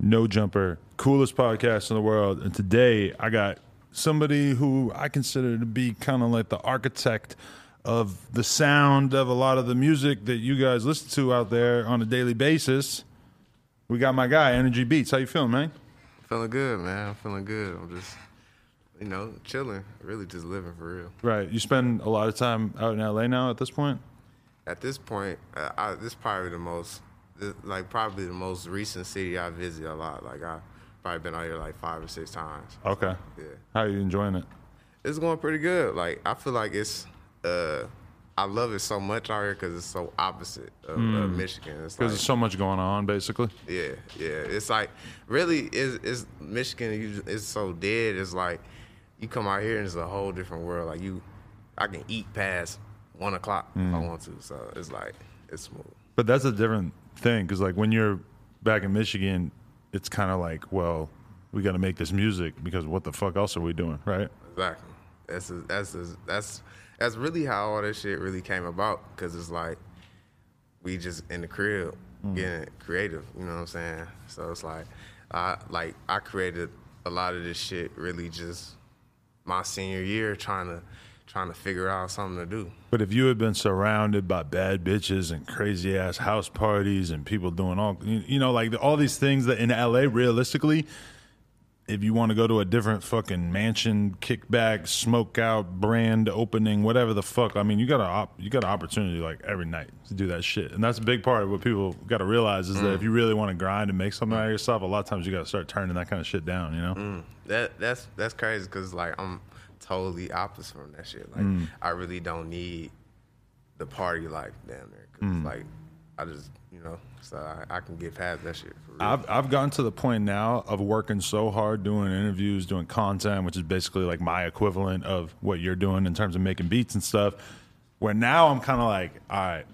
No Jumper, coolest podcast in the world. And today I got somebody who I consider to be kind of like the architect of the sound of a lot of the music that you guys listen to out there on a daily basis. We got my guy, Energy Beats. How you feeling, man? Feeling good, man. I'm feeling good. I'm just, you know, chilling. Really just living for real. Right. You spend a lot of time out in LA now at this point? At this point, uh, I, this is probably the most like probably the most recent city I visit a lot. Like I probably been out here like five or six times. Okay. Yeah. How are you enjoying it? It's going pretty good. Like I feel like it's. uh I love it so much out here because it's so opposite of, Mm. Michigan. Because like, there's so much going on, basically. yeah, yeah. It's like really is is Michigan is so dead. It's like you come out here and it's a whole different world. Like you, I can eat past one o'clock if Mm. I want to. So it's like it's smooth. But that's a different thing because, like, when you're back in Michigan, it's kind of like, well, we got to make this music because what the fuck else are we doing, right? Exactly. That's that's that's that's really how all this shit really came about. Cause it's like we just in the crib mm. getting creative. You know what I'm saying? So it's like I like I created a lot of this shit really just my senior year trying to trying to figure out something to do. But if you had been surrounded by bad bitches and crazy ass house parties and people doing all, you know, like all these things that in LA, realistically, if you want to go to a different fucking mansion, kickback, smoke out, brand opening, whatever the fuck, I mean, you got a op- you got an opportunity like every night to do that shit, and that's a big part of what people got to realize is that if mm. you really want to grind and make something out of mm. yourself, a lot of times you got to start turning that kind of shit down, you know? Mm. That that's that's crazy because like I'm totally opposite from that shit. Like mm. I really don't need the party life down there. Cause mm. like I just you know so I, I can get past that shit. For real. I've I've gotten to the point now of working so hard doing interviews, doing content, which is basically like my equivalent of what you're doing in terms of making beats and stuff. Where now I'm kind of like, all right,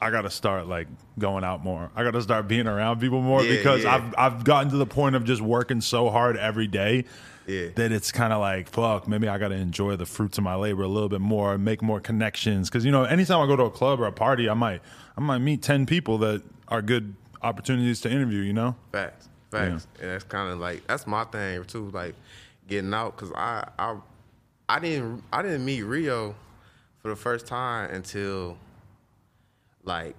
I got to start like going out more. I got to start being around people more Yeah, because yeah. I've I've gotten to the point of just working so hard every day. Yeah. That it's kind of like fuck. Maybe I got to enjoy the fruits of my labor a little bit more, make more connections. Because you know, anytime I go to a club or a party, I might I might meet ten people that are good opportunities to interview. You know, Facts, facts, and that's kind of like that's my thing too. Like getting out because I I I didn't I didn't meet Rio for the first time until like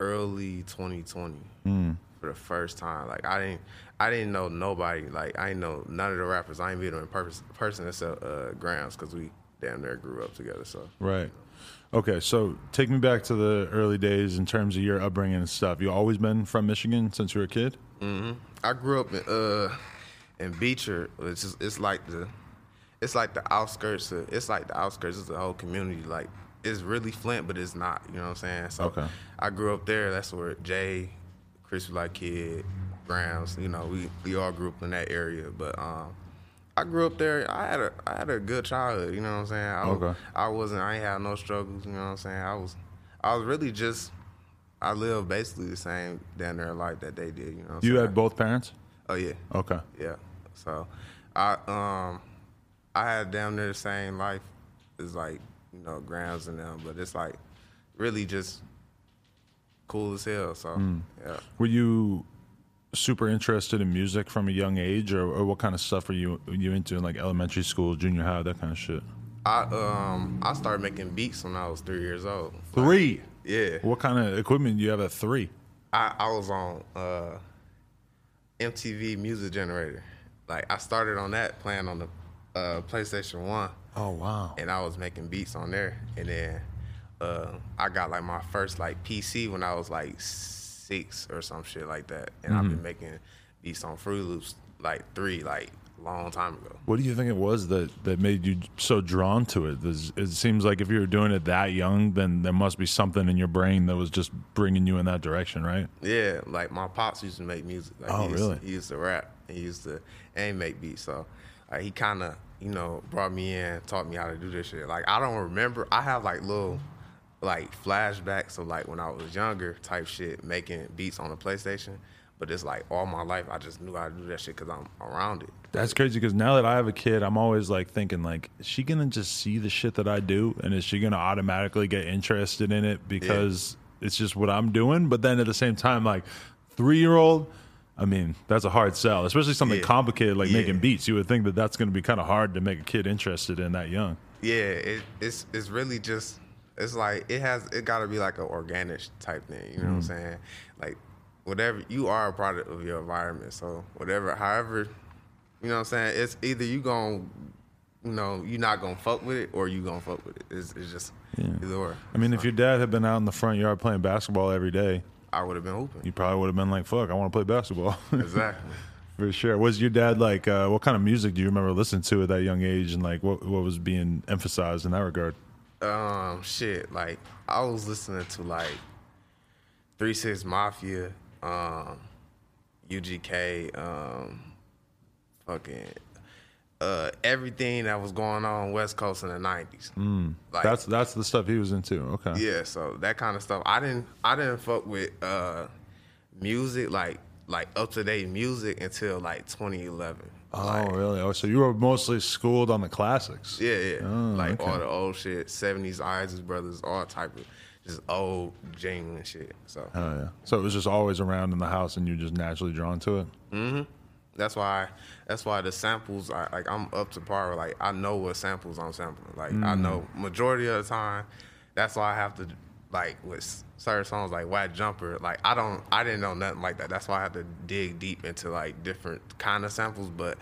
early 2020 hmm. for the first time. Like I didn't I didn't know nobody. Like I didn't know none of the rappers. I ain't meet them in person, person except uh, Gramz because we damn near grew up together. So right? Okay, so take me back to the early days in terms of your upbringing and stuff. You always been from Michigan since you were a kid. I grew up in uh in Beecher. It's just, it's like the it's like the outskirts. Of, it's like the outskirts of the whole community. Like it's really Flint, but it's not. You know what I'm saying? So Okay. I grew up there. That's where Jay, Chris Like Kid, Gramz. You know, we we all grew up in that area. But um, I grew up there. I had a I had a good childhood. You know what I'm saying? I, was- Okay. I wasn't. I ain't had no struggles. You know what I'm saying? I was I was really just. I lived basically the same down there life that they did. You know. What You saying? had both parents. Oh yeah. Okay. Yeah. So I um I had damn near the same life as like, you know, grounds and them, but it's like really just cool as hell. So yeah. Were you super interested in music from a young age, or, or what kind of stuff were you were you into in like elementary school, junior high, that kind of shit? I um I started making beats when I was three years old. Three. Yeah. What kind of equipment do you have at three? I, I was on uh MTV Music Generator. Like I started on that playing on the uh, PlayStation One. Oh wow. and I was making beats on there. And then uh, I got like my first like PC when I was like six or some shit like that. And I've been mm-hmm. making beats on Fruity Loops like three, like a long time ago. What do you think it was that, that made you so drawn to it? Does- It seems like if you were doing it that young, then there must be something in your brain that was just bringing you in that direction, right? Yeah, like my pops used to make music. Like, Oh, he used really? To, he used to rap. He used to and make beats. So like, he kind of you know brought me in, taught me how to do this shit. Like I don't remember. I have like little like flashbacks of like when I was younger type shit, making beats on the PlayStation. But it's like all my life, I just knew how to do that shit because I'm around it. That's crazy because now that I have a kid, I'm always like thinking like, is she gonna just see the shit that I do, and is she gonna automatically get interested in it because it's just what I'm doing? But then at the same time, like three year old, I mean, that's a hard sell, especially something Yeah. complicated like Yeah. making beats. You would think that that's gonna be kind of hard to make a kid interested in that young. Yeah, it, it's it's really just it's like it has it got to be like an organic type thing. You know what I'm saying? Like whatever you are a product of your environment. So whatever, however, you know what I'm saying. It's either you gon' you know you're not gonna fuck with it or you gonna fuck with it. It's, it's just either or. I mean, if your dad had been out in the front yard playing basketball every day, I would have been open. you probably would have been like, "Fuck, I want to play basketball." exactly. For sure. Was your dad like? Uh, what kind of music do you remember listening to at that young age, and like what what was being emphasized in that regard? Um, shit. Like I was listening to like Three Six Mafia, um, UGK, um, fucking uh, everything that was going on West Coast in the nineties. Mm, like, That's that's the stuff he was into. Okay. yeah. So that kind of stuff. I didn't I didn't fuck with uh, music like like up to date music until like 2011. Oh, Like, really? Oh, so you were mostly schooled on the classics. Yeah, yeah. Oh, like okay. all the old shit, seventies Isley Brothers, all type of just old genuine shit. So Oh yeah. So it was just always around in the house, and you're just naturally drawn to it. that's why that's why the samples I like I'm up to par. Like I know what samples I'm sampling. Like I Mm. know majority of the time. That's why I have to like with certain songs like White Jumper. Like I don't I didn't know nothing like that. That's why I had to dig deep into like different kind of samples. But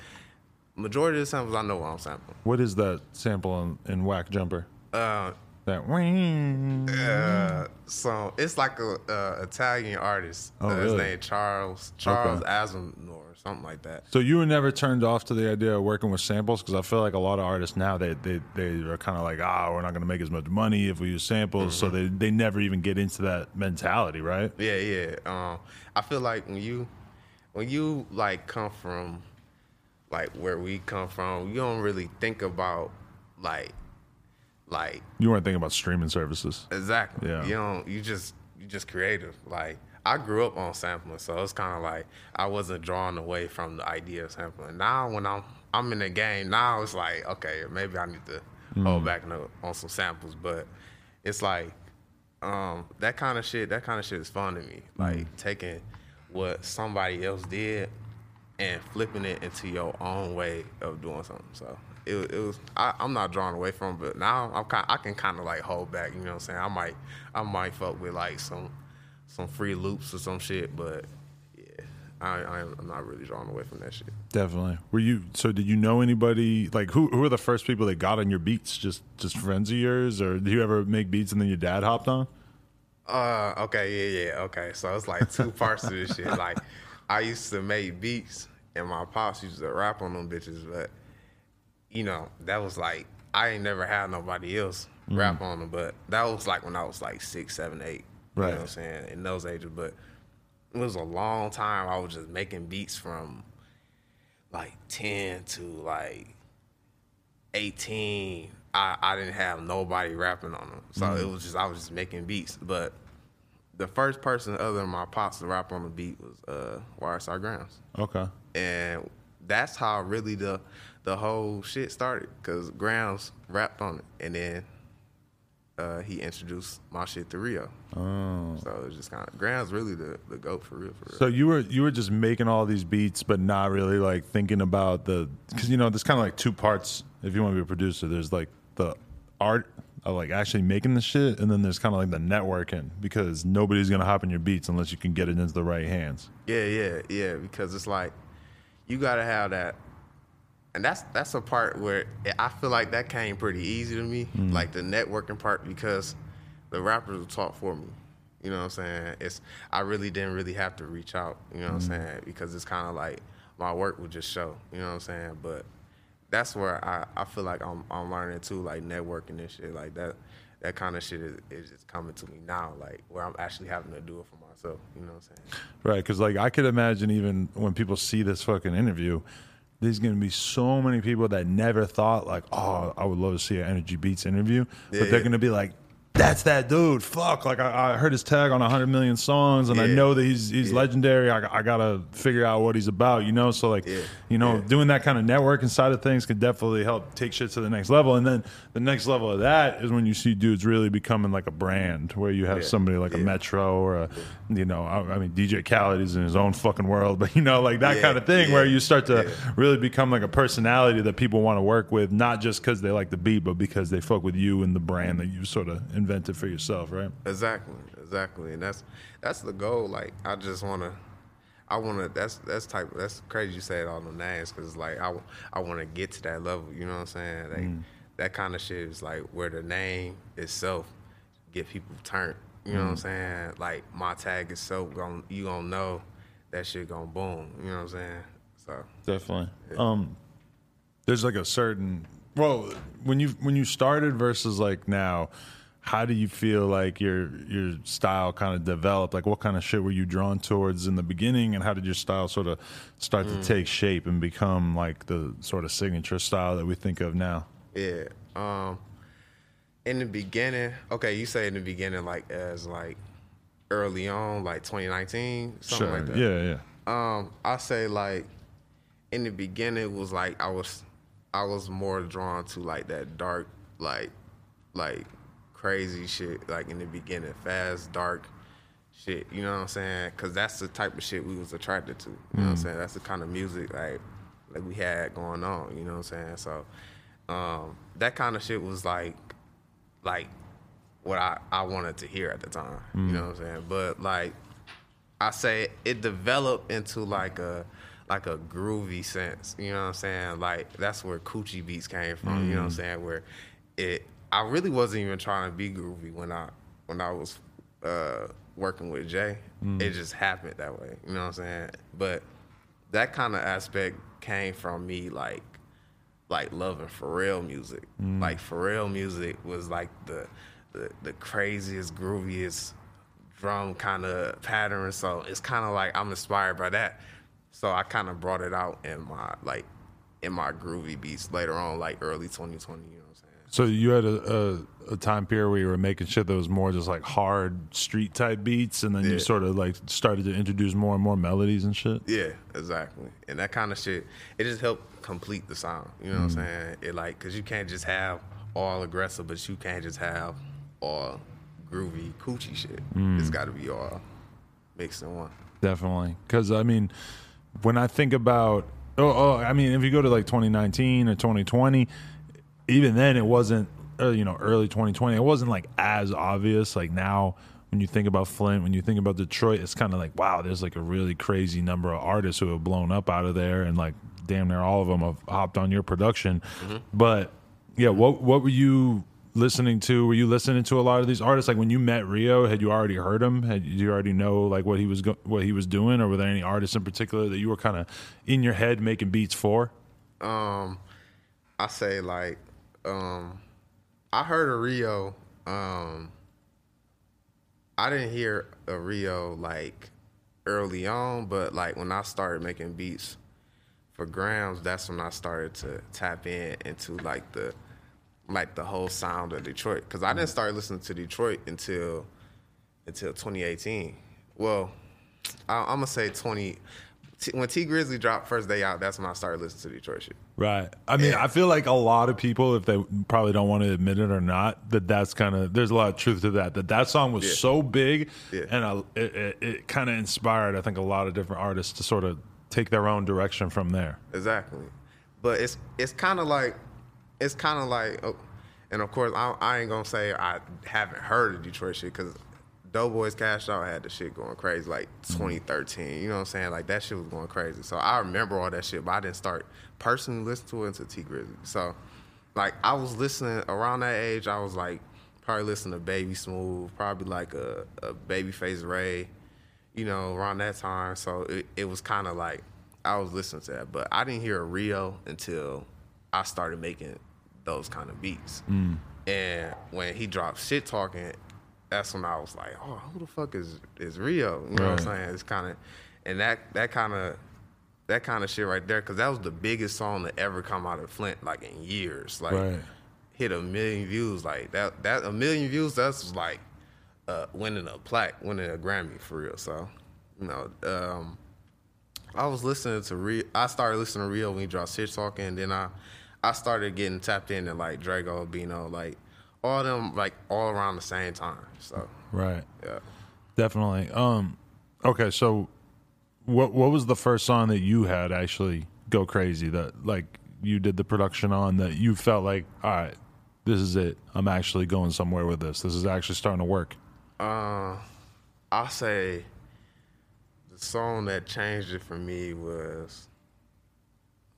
majority of the samples I know what I'm sampling. What is that sample in, in Whack Jumper? Uh, That. wing. Uh, so it's like a uh, Italian artist. Oh, uh, His really? name Charles Charles Aznavour or something like that. So you were never turned off to the idea of working with samples because I feel like a lot of artists now they they, they are kind of like ah we're not going to make as much money if we use samples so they they never even get into that mentality right Yeah, yeah. Um, I feel like when you when you like come from like where we come from, you don't really think about like like you weren't thinking about streaming services Exactly. Yeah. You don't. You just you just creative. Like I grew up on sampling, so it's kind of like I wasn't drawn away from the idea of sampling. Now when I'm I'm in the game, now it's like okay, maybe I need to hold back on, on some samples, but it's like um, that kind of shit. That kind of shit is fun to me. Like taking what somebody else did and flipping it into your own way of doing something. So it, it was. I, I'm not drawn away from, but now I'm kind. I can kind of like hold back. You know what I'm saying? I might. I might fuck with like some some free loops or some shit, but yeah, I, I am, I'm not really drawn away from that shit. definitely were you so did you know anybody like who who were the first people that got on your beats just just friends of yours or did you ever make beats and then your dad hopped on Uh, okay, yeah, yeah, okay. So it's like two parts to this shit. Like, I used to make beats, and my pops used to rap on them bitches, but you know, that was like I ain't never had nobody else rap on them. But that was like when I was like six, seven, eight. You Right. know what I'm saying? In those ages, but it was a long time. I was just making beats from like ten to like 18, I, I didn't have nobody rapping on them. So it was just I was just making beats. But the first person other than my pops to rap on the beat was uh YSR Gramz. okay And that's how really the the whole shit started. Cause Gramz rapped on it and then uh, he introduced my shit to Rio. oh So it was just kind of Gramz really the, the goat for real for real. So you were you were just making all these beats, but not really like thinking about the because you know there's kind of like two parts. If you want to be a producer, there's like the art of like actually making the shit, and then there's kind of like the networking because nobody's gonna hop in your beats unless you can get it into the right hands. Yeah, yeah, yeah. Because it's like you gotta have that, and that's that's a part where I feel like that came pretty easy to me, like the networking part, because the rappers will talk for me. You know what I'm saying? It's I really didn't really have to reach out. You know what Mm-hmm. I'm saying? Because it's kind of like my work would just show. You know what I'm saying? But that's where I, I feel like I'm I'm learning too, like networking and shit like that. That kind of shit is, is just coming to me now, like where I'm actually having to do it for myself. You know what I'm saying? Right, because like I could imagine even when people see this fucking interview, there's gonna be so many people that never thought like, oh, I would love to see an Energy Beats interview, Yeah, but they're yeah. gonna be like, that's that dude. Fuck, like I, I heard his tag on hundred million songs, and I know that he's he's Yeah. legendary. I, I gotta figure out what he's about, you know. So like, Yeah. you know, Yeah. doing that kind of networking side of things could definitely help take shit to the next level. And then the next level of that is when you see dudes really becoming like a brand, where you have Yeah. somebody like a Metro or a, you know, I, I mean, DJ Khaled is in his own fucking world, but you know, like that Yeah, kind of thing, yeah, where you start to yeah. really become like a personality that people want to work with, not just because they like the beat, but because they fuck with you and the brand that you sort of invented for yourself, right? Exactly, exactly, and that's that's the goal. Like I just wanna, I wanna. That's that's type. That's crazy you said all the names because like I I want to get to that level. You know what I'm saying? Like that kind of shit is like where the name itself get people turned. You know what I'm saying? Like my tag is so gon' you gonna know that shit gonna boom. You know what I'm saying? So Definitely. Um, there's like a certain well when you when you started versus like now. How do you feel like your your style kind of developed? Like, what kind of shit were you drawn towards in the beginning, and how did your style sort of start to take shape and become like the sort of signature style that we think of now? Yeah. Um in the beginning, okay, you say in the beginning like as like early on, like 2019, something like that. Yeah, yeah. Um, I say like in the beginning it was like I was I was more drawn to like that dark, like like crazy shit, like in the beginning, fast, dark shit. You know what I'm saying? Cause that's the type of shit we was attracted to. You know what I'm mm. saying? That's the kind of music like like we had going on. You know what I'm saying? So um, that kind of shit was like like what I, I wanted to hear at the time. You mm. know what I'm saying? But like I say it developed into like a like a groovy sense. You know what I'm saying? Like that's where Coochie Beats came from. You know what I'm mm. saying? Where it I really wasn't even trying to be groovy when I when I was uh, working with Jay. It just happened that way. You know what I'm saying? But that kind of aspect came from me like like loving Pharrell music. Like Pharrell music was like the the, the craziest, grooviest drum kind of pattern. So it's kind of like I'm inspired by that. So I kind of brought it out in my like in my groovy beats later on, like early 2020. You know what I'm saying? So you had a, a, a time period where you were making shit that was more just like hard street type beats, and then you sort of like started to introduce more and more melodies and shit. Yeah, exactly. And that kind of shit, it just helped complete the song. You know what I'm mm. saying? It like, cause you can't just have all aggressive, but you can't just have all groovy coochie shit. It's mm. got to be all mixed in one. Definitely, because I mean, when I think about oh, oh, I mean, if you go to like 2019 or 2020, even then it wasn't, uh, you know, early 2020, it wasn't like as obvious. Like now, when you think about Flint, when you think about Detroit, it's kind of like wow, there's like a really crazy number of artists who have blown up out of there, and like damn near all of them have hopped on your production. But yeah, what what were you? listening to were you listening to a lot of these artists like when you met rio had you already heard him had did you already know like what he was go- what he was doing or were there any artists in particular that you were kind of in your head making beats for Um, I say like, um, I heard a Rio. Um, I didn't hear a Rio like early on, but like when I started making beats for Gramz, that's when I started to tap in into like the like the whole sound of Detroit. Because I didn't start listening to Detroit until until 2018. Well, I, I'm gonna say 20. T, when Tee Grizzley dropped first day out, that's when I started listening to Detroit shit. right i mean Yeah. i feel like a lot of people if they probably don't want to admit it or not that that's kind of there's a lot of truth to that that that song was Yeah. so big Yeah. and uh, it, it, it kind of inspired i think a lot of different artists to sort of take their own direction from there Exactly. But it's it's kind of like it's kind of like, oh, and of course I, I ain't gonna say I haven't heard of Detroit shit because Doughboyz Cashout had the shit going crazy like 2013. You know what I'm saying? Like that shit was going crazy. So I remember all that shit, but I didn't start personally listening to it until Tee Grizzley. So like I was listening around that age. I was like probably listening to Baby Smoove, probably like a, a Babyface Ray, you know, around that time. So it, it was kind of like I was listening to that, but I didn't hear a Rio until I started making those kind of beats. Mm. And when he dropped shit talking, that's when I was like, oh, who the fuck is is Rio? You know what I'm saying? It's kind of, and that that kind of that kind of shit right there, because that was the biggest song to ever come out of Flint, like in years. Like Right. hit a million views, like that. That a million views, that's like uh, winning a plaque, winning a Grammy for real. So, you know, um, I was listening to Rio. I started listening to Rio when he dropped Shit Talking, and then I, I started getting tapped into like Drago, Bino, like all them, like all around the same time. So, Right. yeah. Definitely. Um okay, so what what was the first song that you had actually go crazy that like you did the production on that you felt like, all right, this is it. I'm actually going somewhere with this. This is actually starting to work. Uh, I'll say the song that changed it for me was,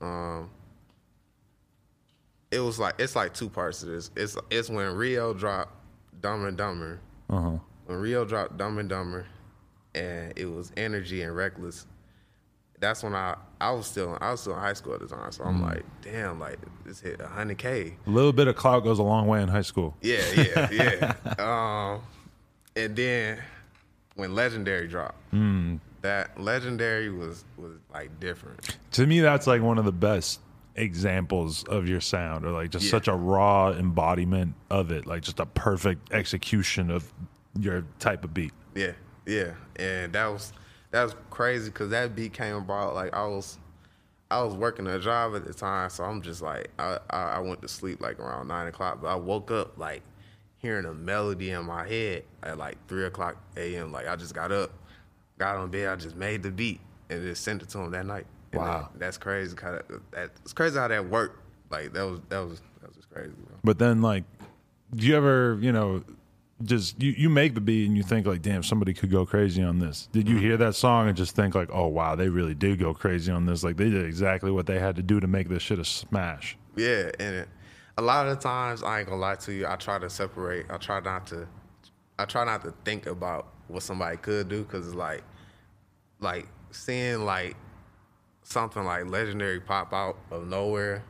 um, it was like it's like two parts of this. It's it's when Rio dropped Dumb and Dumber. Uh-huh. When Rio dropped Dumb and Dumber, and it was Energy and Reckless. That's when I I was still I was still in high school at the time, so I'm like, damn, like this hit hundred k. A little bit of clout goes a long way in high school. Yeah, yeah, yeah. um, and then when Legendary dropped, that Legendary was was like different. To me that's like one of the best examples of your sound or like just Yeah. such a raw embodiment of it, like just a perfect execution of your type of beat. Yeah, yeah, and that was that was crazy because that beat came about like I was I was working a job at the time, so I'm just like I I, I went to sleep like around nine o'clock, but I woke up like hearing a melody in my head at like three o'clock a.m. Like I just got up, got on bed, I just made the beat and just sent it to him that night. Wow. that- that's crazy. Kind of that it's crazy how that worked. Like that was that was that was just crazy. Bro. But then, like, do you ever, you know, just you, you make the beat and you think like, damn, somebody could go crazy on this. Did you mm-hmm. hear that song and just think like, oh wow, they really did go crazy on this. Like they did exactly what they had to do to make this shit a smash. Yeah, and it, a lot of the times I ain't gonna lie to you. I try to separate. I try not to. I try not to think about what somebody could do because it's like, like seeing like something like legendary pop out of nowhere,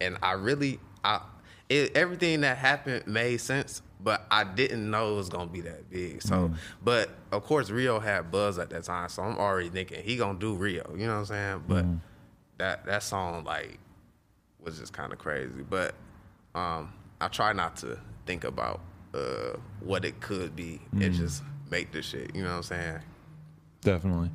and I really, I it, everything that happened made sense, but I didn't know it was gonna be that big. So, but of course Rio had buzz at that time, so I'm already thinking he gonna do Rio. You know what I'm saying? But that that song like was just kind of crazy. But um, I try not to think about uh, what it could be and just make the shit. You know what I'm saying? Definitely.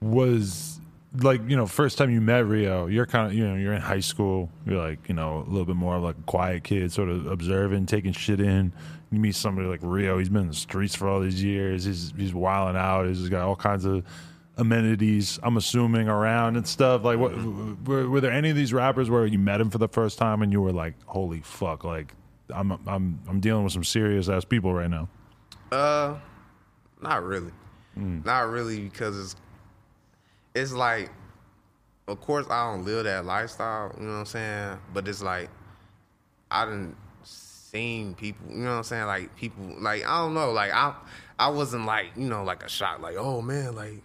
Was like you know first time you met Rio, you're kind of you know you're in high school. You're like you know a little bit more like a quiet kid, sort of observing, taking shit in. You meet somebody like Rio. He's been in the streets for all these years. He's he's wilding out. He's got all kinds of amenities. I'm assuming around and stuff. Like what were, were there any of these rappers where you met him for the first time and you were like, holy fuck, like I'm I'm I'm dealing with some serious ass people right now. Uh, not really. Not really because it's it's like, of course I don't live that lifestyle. You know what I'm saying? But it's like I didn't seen people. You know what I'm saying? Like people, like I don't know. Like I I wasn't like you know like a shock. Like oh man, like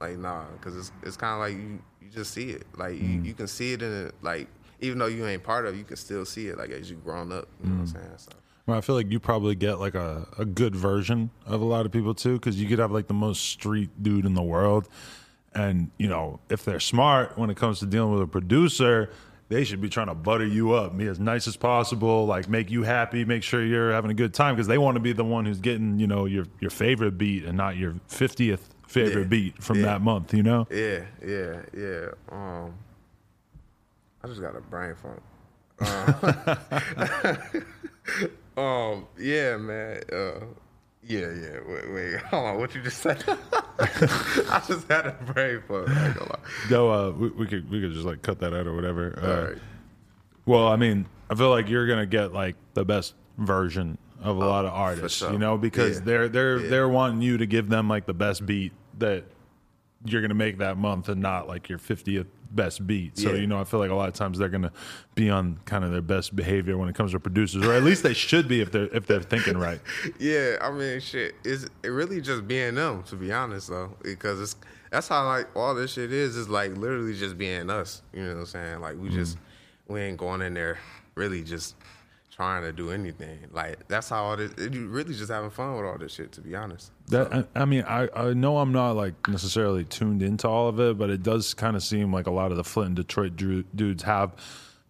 like nah, because it's it's kind of like you you just see it. Like you, mm. you can see it in it. Like even though you ain't part of, it, you can still see it. Like as you grown up. You know what I'm mm. saying? So. Well, I feel like you probably get like a, a good version of a lot of people too, because you could have like the most street dude in the world. And, you know, if they're smart when it comes to dealing with a producer, they should be trying to butter you up, be as nice as possible, like make you happy, make sure you're having a good time, because they want to be the one who's getting, you know, your, your favorite beat and not your 50th favorite Yeah. beat from Yeah. that month, you know? Yeah, yeah, yeah. Um, I just got a brain funk. Um, um yeah, man. Uh, yeah, yeah. Wait, wait. Hold on. What you just said? I just had a brain funk. I ain't gonna lie. Go, uh, we, we could we could just like cut that out or whatever. Uh, All right. Well, I mean, I feel like you're gonna get like the best version of a lot of artists, Oh, sure. you know, because Yeah. they're they're Yeah. they're wanting you to give them like the best beat that you're gonna make that month and not like your 50th best beat. So Yeah. you know, I feel like a lot of times they're gonna be on kind of their best behavior when it comes to producers, or at least they should be if they're if they're thinking right. Yeah, I mean, shit. It's it really just being them, to be honest, though, because it's that's how like all this shit is. Is like literally just being us. You know what I'm saying? Like we mm-hmm. just we ain't going in there really just trying to do anything. Like that's how all this. You really just having fun with all this shit, to be honest. That I, I mean, I, I know I'm not like necessarily tuned into all of it, but it does kind of seem like a lot of the Flint and Detroit dudes have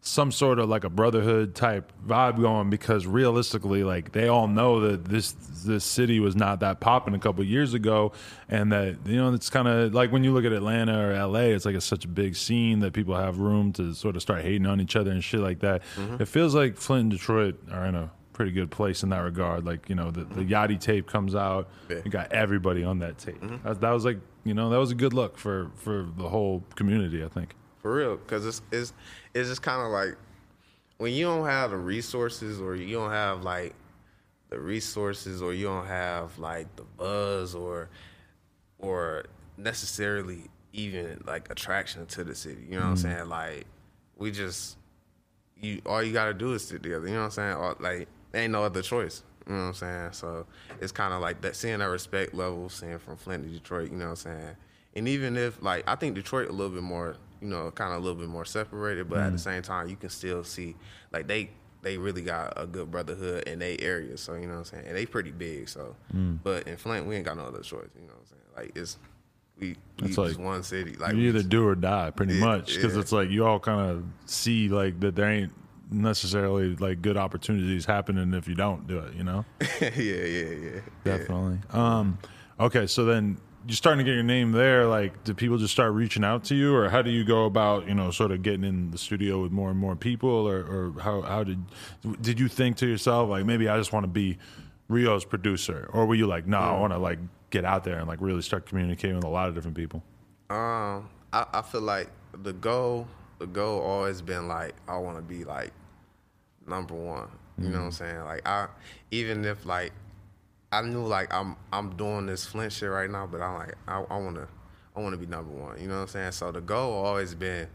some sort of like a brotherhood type vibe going because realistically, like they all know that this this city was not that popping a couple years ago, and that you know it's kind of like when you look at Atlanta or LA, it's like it's such a big scene that people have room to sort of start hating on each other and shit like that. Mm-hmm. It feels like Flint and Detroit are in a pretty good place in that regard. Like you know, the, the mm-hmm. Yachty tape comes out, Yeah. you got everybody on that tape. Mm-hmm. That, that was like you know that was a good look for for the whole community. I think. For real, because it's it's it's just kind of like when you don't have the resources or you don't have like the resources or you don't have like the buzz or or necessarily even like attraction to the city. You know what I'm mm-hmm. saying? Like we just you all you gotta do is sit together. You know what I'm saying? Or, like ain't no other choice. You know what I'm saying? So it's kind of like that seeing that respect level, seeing from Flint to Detroit. You know what I'm saying? And even if like I think Detroit a little bit more, you know, kind of a little bit more separated, but at the same time you can still see like they they really got a good brotherhood in their area. So you know what I'm saying? And they pretty big. So, but in Flint we ain't got no other choice. You know what I'm saying? Like it's we we It's just like- one city. Like you either just- do or die, pretty Yeah, much, because yeah. it's like you all kind of see like that there ain't necessarily like good opportunities happening if you don't do it. You know. yeah, yeah, yeah, yeah. Definitely. Um, okay, so then you're starting to get your name there. Like, do people just start reaching out to you, or how do you go about, you know, sort of getting in the studio with more and more people, or, or how how did did you think to yourself like maybe I just want to be Rio's producer, or were you like, no, I want to like get out there and like really start communicating with a lot of different people? Um, I, I feel like the goal, the goal always been like I want to be like number one. You know what I'm saying? Like I, even if like I knew like I'm I'm doing this Flint shit right now, but I'm like I, I wanna I wanna be number one. You know what I'm saying? So the goal always been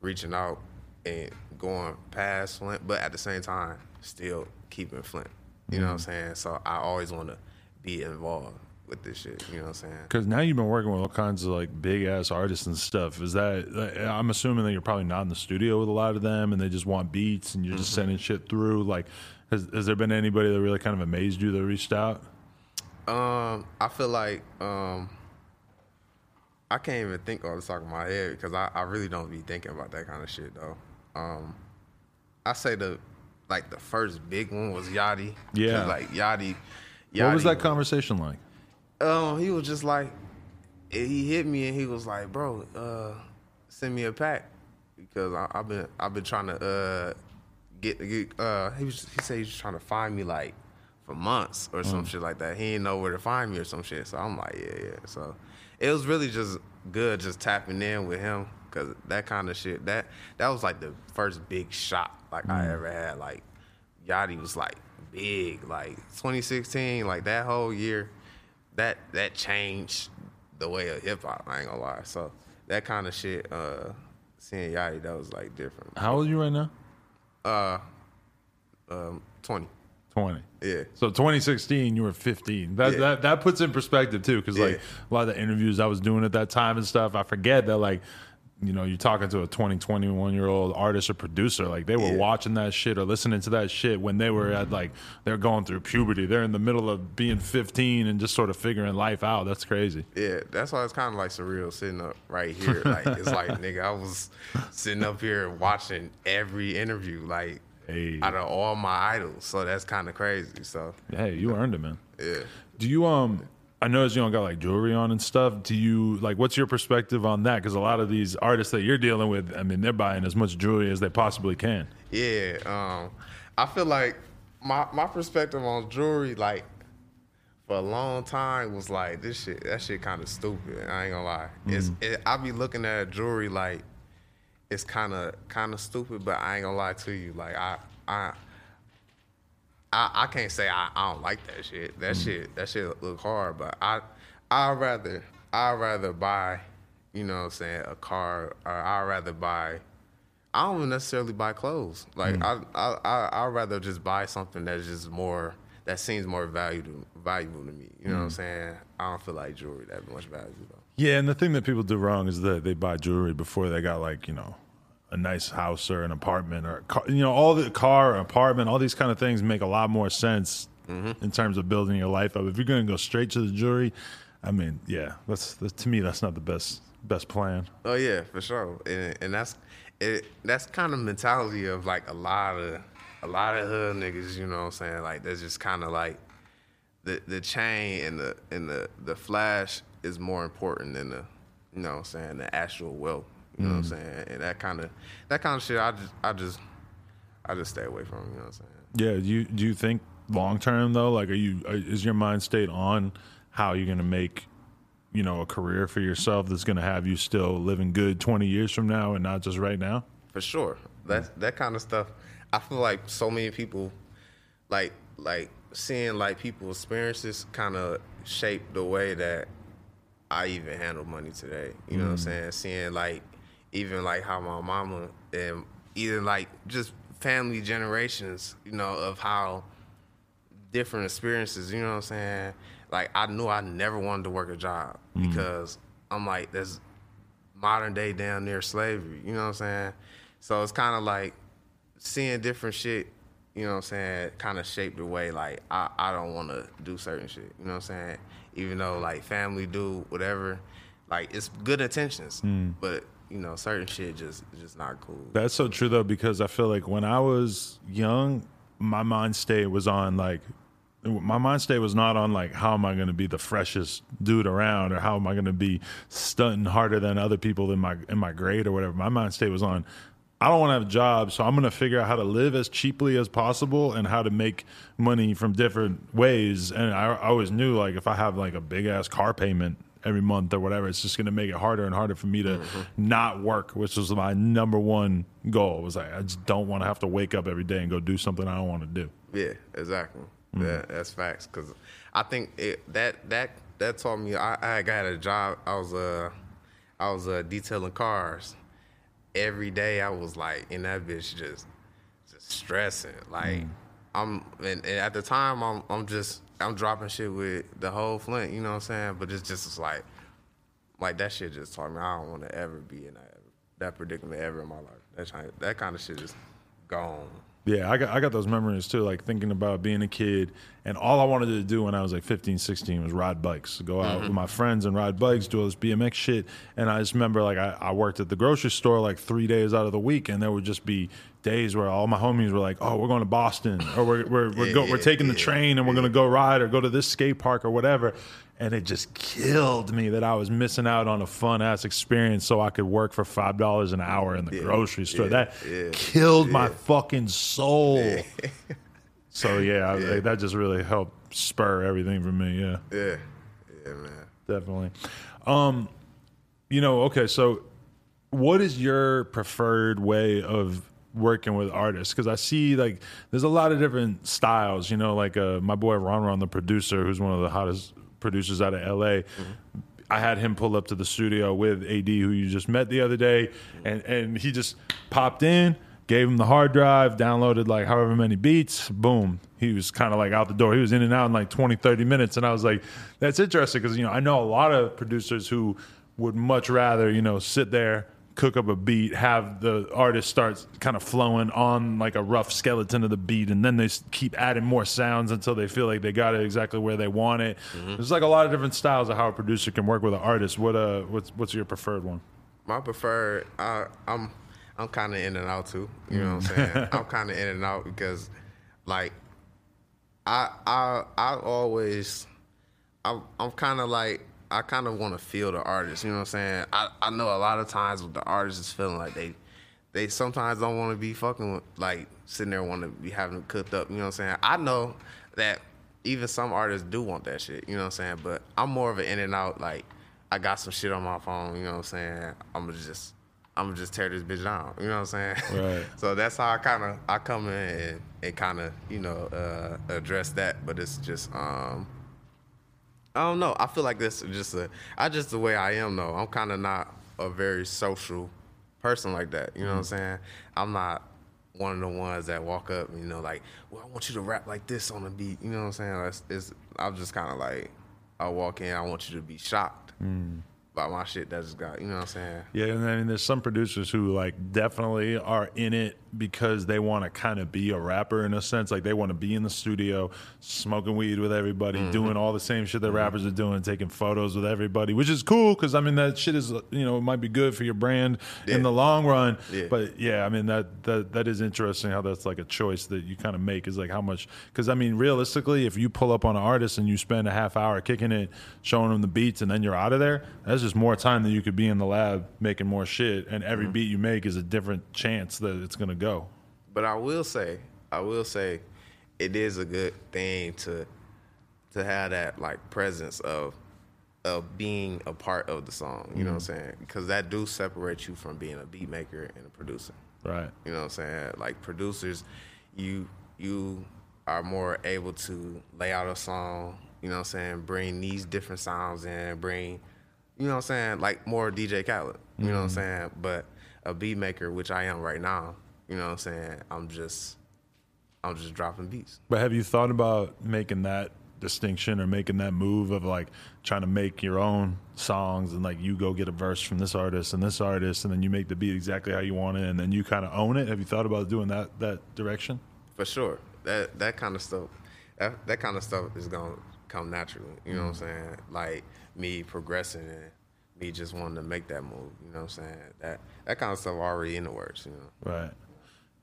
reaching out and going past Flint, but at the same time still keeping Flint. You know what I'm mm-hmm. saying? So I always want to be involved with this shit. You know what I'm saying? Because now you've been working with all kinds of like big ass artists and stuff. Is that I'm assuming that you're probably not in the studio with a lot of them, and they just want beats, and you're just mm-hmm. sending shit through. Like, has, has there been anybody that really kind of amazed you that reached out? Um, I feel like um, I can't even think off the top of my head because I, I really don't be thinking about that kind of shit though. Um, I say the like the first big one was Yachty. Yeah. like Yachty. what was Yachty that conversation like? Um, he was just like, he hit me and he was like, "Bro, uh, send me a pack because I, I've been I've been trying to uh get get uh he was he said he was trying to find me like for months or some shit like that. He didn't know where to find me or some shit. So I'm like, yeah, yeah. So it was really just good just tapping in with him because that kind of shit that that was like the first big shot like I ever had. Like Yachty was like big, like 2016, like that whole year, that that changed the way of hip hop. I ain't gonna lie. So that kind of shit, uh, seeing Yachty, that was like different. How old are you right now? Uh, um, 20. 20. Yeah. So 2016, you were 15. That Yeah. that that puts in perspective too, because like Yeah. a lot of the interviews I was doing at that time and stuff, I forget that like, you know, you're talking to a 20, 21 year old artist or producer, like they were Yeah. watching that shit or listening to that shit when they were at like they're going through puberty. They're in the middle of being 15 and just sort of figuring life out. That's crazy. Yeah, that's why it's kind of like surreal sitting up right here. Like it's like nigga, I was sitting up here watching every interview, like Hey. out of all my idols. So that's kind of crazy. So Hey, you earned it, man. yeah. Do you um? I noticed you don't got like jewelry on and stuff. Do you like? What's your perspective on that? Because a lot of these artists that you're dealing with, I mean, they're buying as much jewelry as they possibly can. Yeah, um, I feel like my my perspective on jewelry, like for a long time, was like this shit. That shit kind of stupid. I ain't gonna lie. It's it, I be looking at jewelry like it's kind of kind of stupid, but I ain't gonna lie to you. Like I I. I, I can't say I, I don't like that shit. That shit that shit look hard, but I I'd rather I'd rather buy, you know what I'm saying, a car or I'd rather buy I don't necessarily buy clothes. Like Mm. I, I, I, I'd rather just buy something that's just more that seems more valuable, valuable to me. You know what I'm Mm. saying? I don't feel like jewelry that much value though. Yeah, and the thing that people do wrong is that they buy jewelry before they got like you know a nice house or an apartment or a car, you know all the car, apartment, all these kind of things make a lot more sense mm-hmm. in terms of building your life up. If you're going to go straight to the jewelry, I mean, yeah, that's, that's to me that's not the best best plan. Oh yeah, for sure. And and that's it. That's kind of mentality of like a lot of a lot of hood niggas. You know what I'm saying? Like that's just kind of like the the chain and the and the the flash is more important than the you know what I'm saying the actual wealth. You know what I'm mm. saying? And that kind of that kind of shit. I just I just I just stay away from. You know what I'm saying? Yeah, do you do you think long term though? Like, are you is your mind state on how you're going to make you know a career for yourself that's going to have you still living good 20 years from now and not just right now? For sure. Mm. That that kind of stuff. I feel like so many people, like like seeing like people's experiences, kind of shape the way that I even handle money today. You know what I'm mm. saying? Seeing like even like how my mama and even like just family generations, you know, of how different experiences, you know what I'm saying? Like I knew I never wanted to work a job mm. because I'm like there's modern day down near slavery, you know what I'm saying? So it's kind of like seeing different shit, you know what I'm saying, kind of shaped the way like I, I don't want to do certain shit, you know what I'm saying? Even though like family do whatever, like it's good intentions, mm. but you know certain shit just just not cool. That's so true though, because I feel like when I was young, my mind state was on like my mind state was not on like how am I going to be the freshest dude around or how am I going to be stunting harder than other people in my in my grade or whatever. My mind state was on I don't want to have a job, so I'm going to figure out how to live as cheaply as possible and how to make money from different ways. And I, I always knew like if I have like a big ass car payment every month or whatever, it's just going to make it harder and harder for me to not work, which was my number one goal. Was like I just don't want to have to wake up every day and go do something I don't want to do. Yeah, exactly. Yeah, that's facts. Cause I think it, that that that taught me. I, I got a job. I was uh I was uh, detailing cars. Every day I was like in that bitch just just stressing. Like I'm and, and at the time I'm I'm just I'm dropping shit with the whole Flint. You know what I'm saying? But it's just it's like like that shit just taught me I don't want to ever be in that that predicament ever in my life. That kind that kind of shit is gone. Yeah, I got I got those memories too, like thinking about being a kid and all I wanted to do when I was like 15, 16 was ride bikes. Go out mm-hmm. with my friends and ride bikes, do all this BMX shit. And I just remember like I, I worked at the grocery store like three days out of the week and there would just be days where all my homies were like, Oh, we're going to Boston or we're we're we're, Yeah, go, we're yeah, taking the train and we're gonna go ride or go to this skate park or whatever. And it just killed me that I was missing out on a fun ass experience so I could work for five dollars an hour in the grocery store. yeah, that yeah, killed my fucking soul. so yeah, I, like, that just really helped spur everything for me. Yeah, Yeah, yeah, man. definitely. Um, you know, okay, so what is your preferred way of working with artists? Because I see like there's a lot of different styles. You know, like uh, my boy Ron Ron, the producer, who's one of the hottest producers out of LA. I had him pull up to the studio with AD, who you just met the other day, and and he just popped in, gave him the hard drive, downloaded like however many beats, boom. He was kind of like out the door. He was in and out in like 20, 30 minutes. And I was like, that's interesting because, you know, I know a lot of producers who would much rather, you know, sit there, cook up a beat, have the artist start kind of flowing on like a rough skeleton of the beat, and then they keep adding more sounds until they feel like they got it exactly where they want it. There's like a lot of different styles of how a producer can work with an artist. What uh, what's what's your preferred one? My preferred, I, I'm I'm kind of in and out too. You know what I'm saying? I'm kind of in and out because, like, I I I always, I'm I'm kind of like I kind of want to feel the artist. You know what I'm saying? I I know a lot of times with the artist is feeling like they. They sometimes don't want to be fucking with, like sitting there want to be having it cooked up. You know what I'm saying? I know that even some artists do want that shit. You know what I'm saying? But I'm more of an in and out. Like I got some shit on my phone. You know what I'm saying? I'm gonna just I'm gonna just tear this bitch down. You know what I'm saying? Right. so that's how I kind of I come in and, and kind of you know uh, address that. But it's just um I don't know. I feel like this is just a. I just the way I am though. I'm kind of not a very social person like that. You know what I'm mm-hmm. saying? I'm not one of the ones that walk up, you know, like, well, I want you to rap like this on the beat. You know what I'm saying? It's, it's, I'm just kind of like, I walk in, I want you to be shocked mm. By my shit that just got. You know what I'm saying? Yeah, and I mean, there's some producers who like definitely are in it because they want to kind of be a rapper in a sense. Like they want to be in the studio, smoking weed with everybody, Mm-hmm. doing all the same shit that rappers are doing, taking photos with everybody, which is cool because I mean that shit is you know it might be good for your brand in the long run. Yeah. But yeah, I mean that that that is interesting how that's like a choice that you kind of make is like how much because I mean realistically, if you pull up on an artist and you spend a half hour kicking it, showing them the beats, and then you're out of there, that's just more time than you could be in the lab making more shit. And every Mm-hmm. beat you make is a different chance that it's gonna go. But I will say, I will say, it is a good thing to to have that like presence of of being a part of the song. You know what I'm saying? Because that do separate you from being a beat maker and a producer. Right. You know what I'm saying? Like producers, you you are more able to lay out a song, you know what I'm saying, bring these different sounds in, bring you know what I'm saying, like more DJ Khaled. You know what I'm mm-hmm. saying? But a beat maker, which I am right now, you know what I'm saying, I'm just I'm just dropping beats. But have you thought about making that distinction or making that move of like trying to make your own songs and like you go get a verse from this artist and this artist and then you make the beat exactly how you want it and then you kind of own it? Have you thought about doing that that direction? For sure. That that kind of stuff that that kind of stuff is gonna come naturally. You know what I'm mm. saying? Like me progressing and me just wanting to make that move. You know what I'm saying? That that kind of stuff already in the works. You know. Right.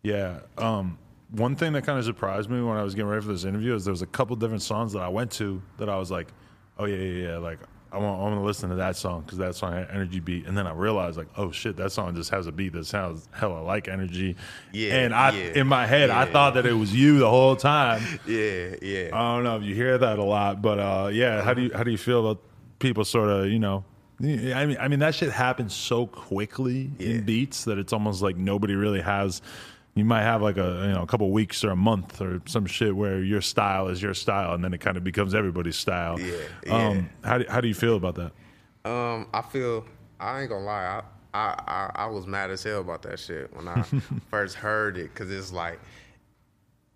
Yeah. Um, one thing that kind of surprised me when I was getting ready for this interview is there was a couple different songs that I went to that I was like, oh yeah, yeah, yeah. Like I want, I want to listen to that song because that song had energy beat, and then I realized like, oh shit, that song just has a beat that sounds hella like energy. Yeah, And I, yeah, in my head, I thought that it was you the whole time. Yeah, yeah. I don't know if you hear that a lot, but uh, yeah. How do you how do you feel about people sort of you know? I mean, I mean that shit happens so quickly Yeah. in beats that it's almost like nobody really has. You might have like a you know a couple weeks or a month or some shit where your style is your style, and then it kind of becomes everybody's style. Yeah, Um, how do, how do you feel about that? Um, I feel I ain't gonna lie. I, I I I was mad as hell about that shit when I first heard it because it's like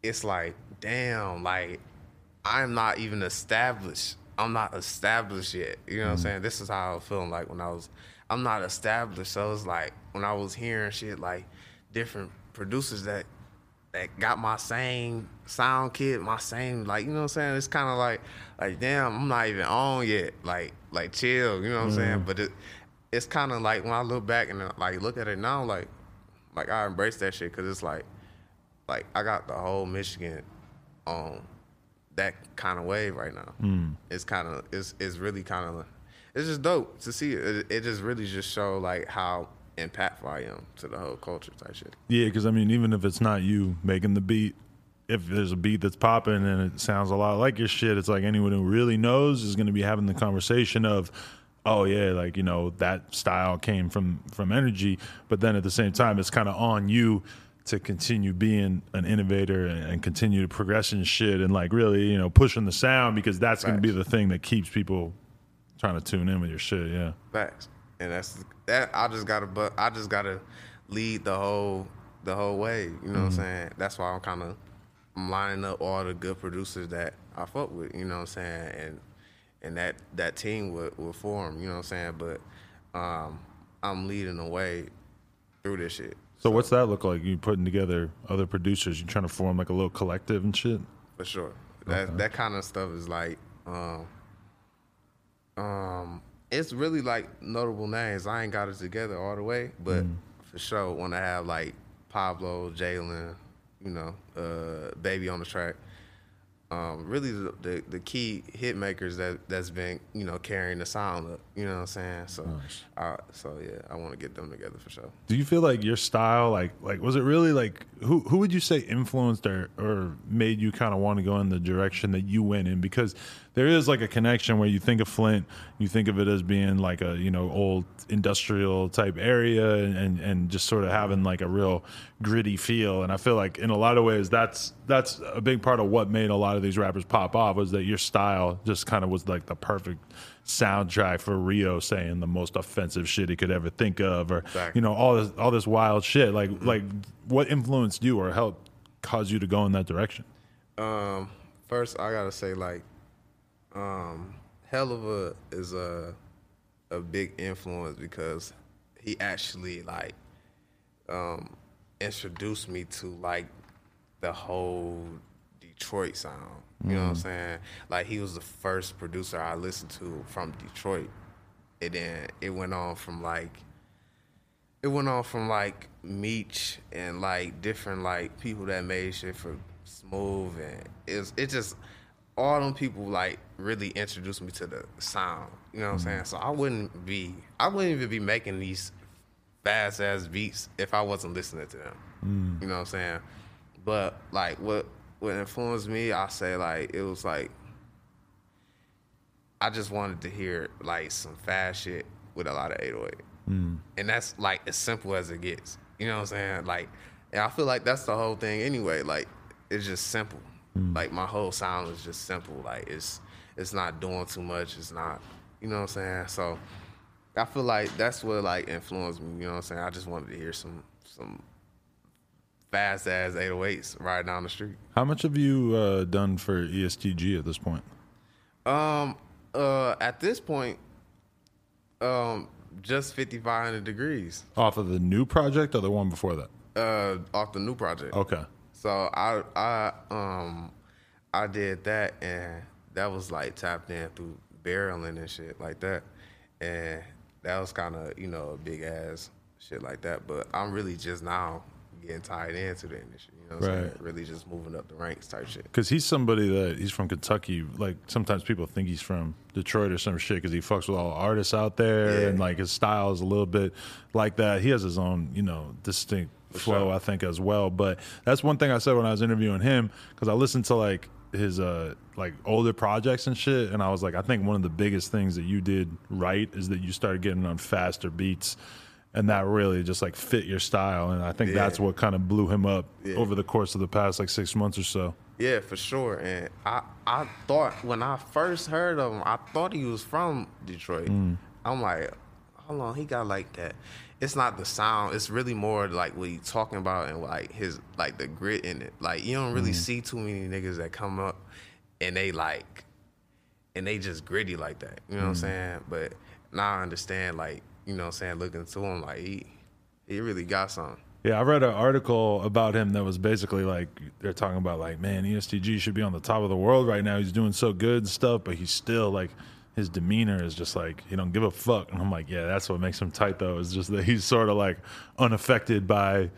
it's like damn, like I'm not even established. I'm not established yet. You know what I'm mm-hmm. saying? This is how I was feeling like when I was. I'm not established, so it's like when I was hearing shit like different producers that that got my same sound kit, my same like you know what I'm saying. It's kind of like like damn, I'm not even on yet. Like like chill, you know what I'm saying. But it it's kind of like when I look back and like look at it now, like like I embrace that shit because it's like like I got the whole Michigan on that kind of wave right now. Hmm. It's kind of it's it's really kind of it's just dope to see it. it. It just really just show like how impactful I am to the whole culture type shit. Yeah, because I mean, even if it's not you making the beat, if there's a beat that's popping and it sounds a lot like your shit, it's like anyone who really knows is going to be having the conversation of, oh yeah, like you know that style came from from energy, but then at the same time, it's kind of on you to continue being an innovator and, continue to progress in shit and like really you know pushing the sound because that's going to be the thing that keeps people trying to tune in with your shit. Yeah. Facts. And that's that. I just gotta, but I just gotta lead the whole the whole way. You know what I'm saying? That's why I'm kind of I'm lining up all the good producers that I fuck with. You know what I'm saying? And and that that team will will form. You know what I'm saying? But um, I'm leading the way through this shit So what's that look like? You putting together other producers? You trying to form like a little collective and shit? for sure. That that kind of stuff is like, um, um, it's really like notable names. I ain't got it together all the way, but for sure, when I have like Pablo, Jalen, you know, uh, Baby on the track. Um, really, the, the the key hit makers that that's been you know carrying the sound up. You know what I'm saying? So, uh, so yeah, I want to get them together for sure. Do you feel like your style, like, like was it really like who who would you say influenced or or made you kind of want to go in the direction that you went in? Because there is like a connection where you think of Flint, you think of it as being like a you know old industrial type area and and, just sort of having like a real gritty feel. And I feel like in a lot of ways that's that's a big part of what made a lot of these rappers pop off was that your style just kind of was like the perfect soundtrack for Rio saying the most offensive shit he could ever think of, or Exactly. you know all this all this wild shit. Like like what influenced you or helped cause you to go in that direction? Um, first I gotta say like, um, Helluva is a a big influence because he actually like um introduced me to like the whole Detroit sound. You know what I'm saying? Like he was the first producer I listened to from Detroit. And then it went on from like it went on from like Meech and like different like people that made shit for Smoove and it's it just all them people like really introduced me to the sound. You know what I'm mm-hmm. saying? So I wouldn't be I wouldn't even be making these fast ass beats if I wasn't listening to them. Mm. You know what I'm saying? But like what what influenced me, I say like it was like I just wanted to hear like some fast shit with a lot of 808. Mm. And that's like as simple as it gets. You know what I'm saying? Like and I feel like that's the whole thing anyway. Like it's just simple. Like my whole sound is just simple. Like it's it's not doing too much. It's not you know what I'm saying? So I feel like that's what like influenced me, you know what I'm saying? I just wanted to hear some some fast ass 808s right down the street. How much have you uh, done for ESTG at this point? Um uh at this point um just 5500 degrees Off of the new project or the one before that? uh off the new project. Okay. So I I um I did that and that was like tapped in through barreling and shit like that. And that was kind of, you know, a big ass shit like that, but I'm really just now getting tied into the industry, you know what I'm saying? Right. Really just moving up the ranks type shit. Because he's somebody that he's from Kentucky. Like sometimes people think he's from Detroit or some shit because he fucks with all the artists out there Yeah. and like his style is a little bit like that. He has his own, you know, distinct flow, sure. I think, as well. But that's one thing I said when I was interviewing him because I listened to like his uh like older projects and shit and I was like I think one of the biggest things that you did right is that you started getting on faster beats and that really just like fit your style and I think Yeah. that's what kind of blew him up Yeah. over the course of the past like 6 months or so. Yeah, for sure. And I, I thought when I first heard of him, I thought he was from Detroit. I'm like, hold on, he got like that. It's not the sound. It's really more like what he's talking about and like his like the grit in it. Like you don't really mm. see too many niggas that come up and they like and they just gritty like that. You know what I'm mm. saying? But now I understand like, you know what I'm saying, looking to him like he he really got something. Yeah, I read an article about him that was basically like they're talking about like, man, ESTG should be on the top of the world right now. He's doing so good and stuff, but he's still like his demeanor is just like he don't give a fuck. And I'm like, yeah, that's what makes him tight though. Is just that he's sort of like unaffected by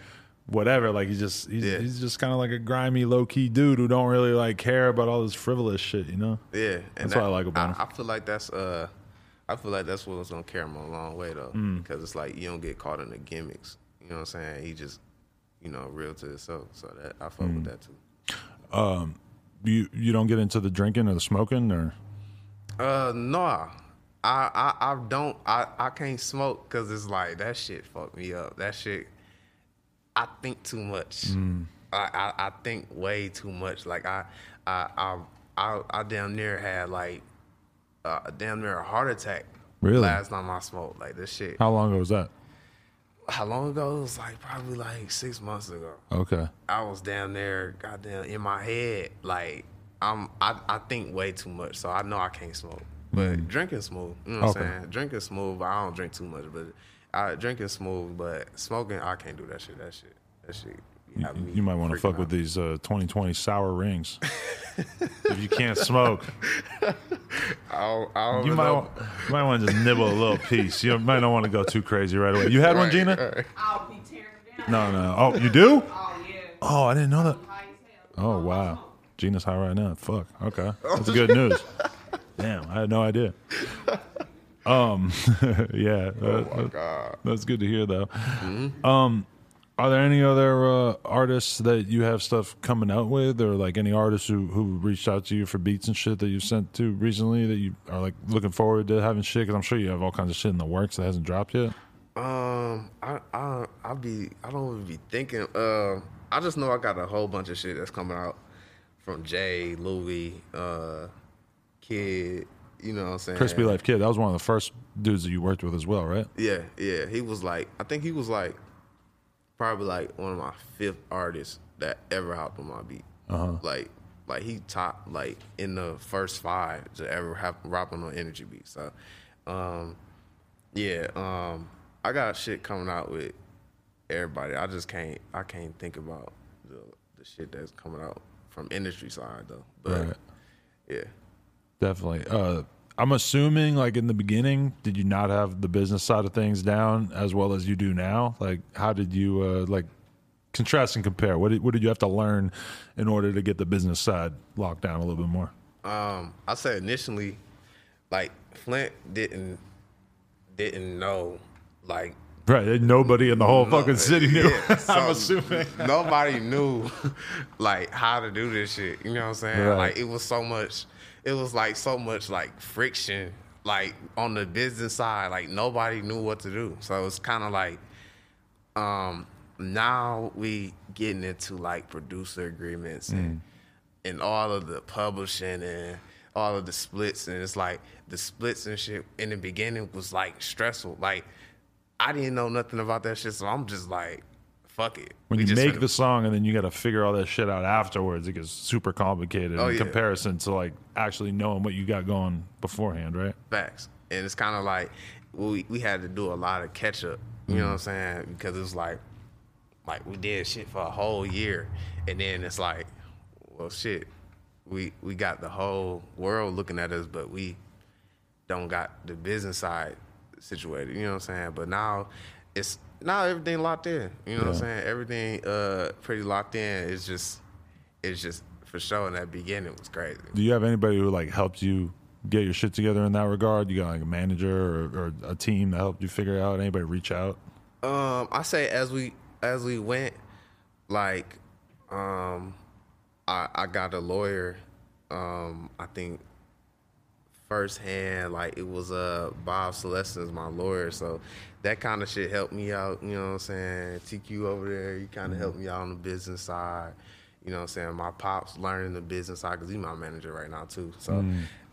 whatever. Like he's just he's, Yeah. he's just kind of like a grimy, low key dude who don't really like care about all this frivolous shit. You know? Yeah, and That's what I like about him. I, feel like that's uh, I feel like that's what's gonna carry him a long way though, Mm. because it's like you don't get caught in the gimmicks. You know what I'm saying? He just, you know, real to himself. So that I fuck Mm. with that too. um You you don't get into the drinking or the smoking or Uh, no, I, I, I don't, I, I can't smoke because it's like that shit fucked me up. That shit, I think too much. I, I, I think way too much. Like I, I, I, I, I damn near had like, uh, damn near a heart attack. Really? Last time I smoked, like this shit. how long ago was that? How long ago? It was like probably like six months ago. Okay. I was down there, goddamn, in my head. Like I'm, I, I think way too much, so I know I can't smoke. But drinking smooth, you know what Okay. I'm saying? Drinking smooth, but I don't drink too much. But I drinking smooth, but smoking, I can't do that shit. That shit, that shit. You, you might want to freaking fuck with these uh, 2020 sour rings. if you can't smoke, I don't, I don't you might, know. you might want to just nibble a little piece. You might not want to go too crazy right away. You had one, Gina? right. I'll be tearing down. No, no. Oh, you do? Oh yeah. Oh, I didn't know that. High as hell. Oh, wow. Gina's high right now. Fuck. Okay. That's good news. Damn, I had no idea. Um, yeah. that- Oh my god. That's good to hear, though. Um, are there any other uh, artists that you have stuff coming out with, or like any artists who who reached out to you for beats and shit that you sent to recently that you are like looking forward to having shit? Because I'm sure you have all kinds of shit in the works that hasn't dropped yet. Um, I I I be I don't even be thinking. Uh, I just know I got a whole bunch of shit that's coming out from Jay, Louis, uh, Kid. You know what I'm saying? Crispy Life Kid. That was one of the first dudes that you worked with as well, right? Yeah, yeah. He was like, I think he was like, probably like one of my fifth artists that ever hopped on my beat. Uh-huh. Like, like he top like in the first five to ever have rapping on Enrgy Beat. So, um, yeah, um, I got shit coming out with everybody. I just can't, I can't think about the the shit that's coming out from industry side though. But Right. yeah. Definitely. Uh, I'm assuming, like in the beginning, did you not have the business side of things down as well as you do now? Like, how did you uh, like contrast and compare? What did what did you have to learn in order to get the business side locked down a little bit more? Um, I said initially, like Flint didn't didn't know like Right. Nobody in the whole No, fucking city knew. yeah, so I'm assuming. nobody knew like how to do this shit. You know what I'm saying? Right. Like it was so much. It was like so much like friction, like on the business side. Like nobody knew what to do. So it's kind of like, um, now we getting into like producer agreements and and all of the publishing and all of the splits and it's like the splits and shit in the beginning was like stressful. Like I didn't know nothing about that shit, so I'm just like, fuck it. When We you make the song and then you got to figure all that shit out afterwards, it gets super complicated Oh, in yeah. comparison to like actually knowing what you got going beforehand, right? facts, and it's kind of like we we had to do a lot of catch up. You know mm. what I'm saying? Because it's like, like we did shit for a whole year, and then it's like, well, shit, we we got the whole world looking at us, but we don't got the business side situated. You know what I'm saying? But now it's now everything locked in. You know what I'm saying? Everything uh pretty locked in. It's just it's just for sure in that beginning was crazy. Do you have anybody who like helped you get your shit together in that regard? You got like a manager or, or a team that helped you figure it out? Anybody reach out? Um, I say as we as we went, like, um, I I got a lawyer. Um, I think firsthand, like it was uh Bob Celestin's my lawyer, so that kind of shit helped me out. You know what I'm saying? TQ over there, he kind of helped me out on the business side. You know what I'm saying? My pops learning the business side because he's my manager right now too. So,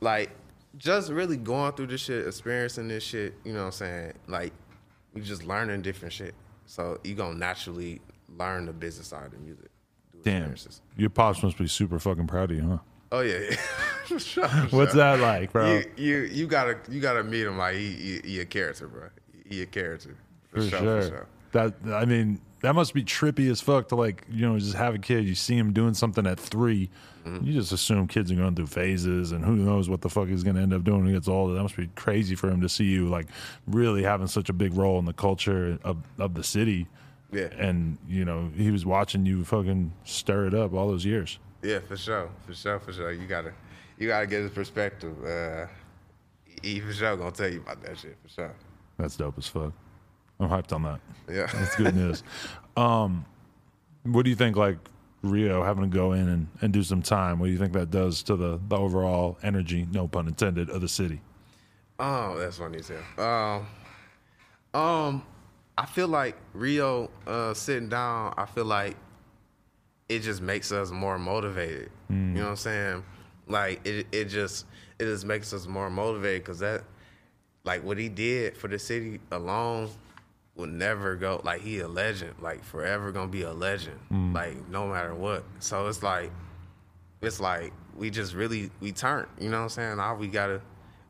like, just really going through this shit, experiencing this shit. You know what I'm saying? Like, you just learning different shit. So you gonna naturally learn the business side of music. Damn, your pops must be super fucking proud of you, huh? Oh yeah. yeah. Sure, What's sure. that like, bro? You, you you gotta you gotta meet him like he, he, he a character, bro. He a character for, for sure, sure. For sure. That I mean, that must be trippy as fuck to like you know just have a kid. You see him doing something at 3 Mm-hmm. You just assume kids are going through phases, and who knows what the fuck he's going to end up doing when he gets older. That must be crazy for him to see you like really having such a big role in the culture of of the city. Yeah. and you know he was watching you fucking stir it up all those years. Yeah, for sure, for sure, for sure. You gotta you gotta get his perspective. Uh, he for sure gonna tell you about that shit for sure. That's dope as fuck. I'm hyped on that. Yeah. That's good news. Um, what do you think, like Rio having to go in and, and do some time? What do you think that does to the, the overall energy, no pun intended, of the city? Oh, that's funny as hell. Um, um, I feel like Rio uh, sitting down. I feel like it just makes us more motivated. You know what I'm saying? Like it, it just, it just makes us more motivated because that, like what he did for the city alone, will never go. Like he a legend. Like forever gonna be a legend. Mm. Like no matter what. So it's like it's like we just really we turn. You know what I'm saying? Now we gotta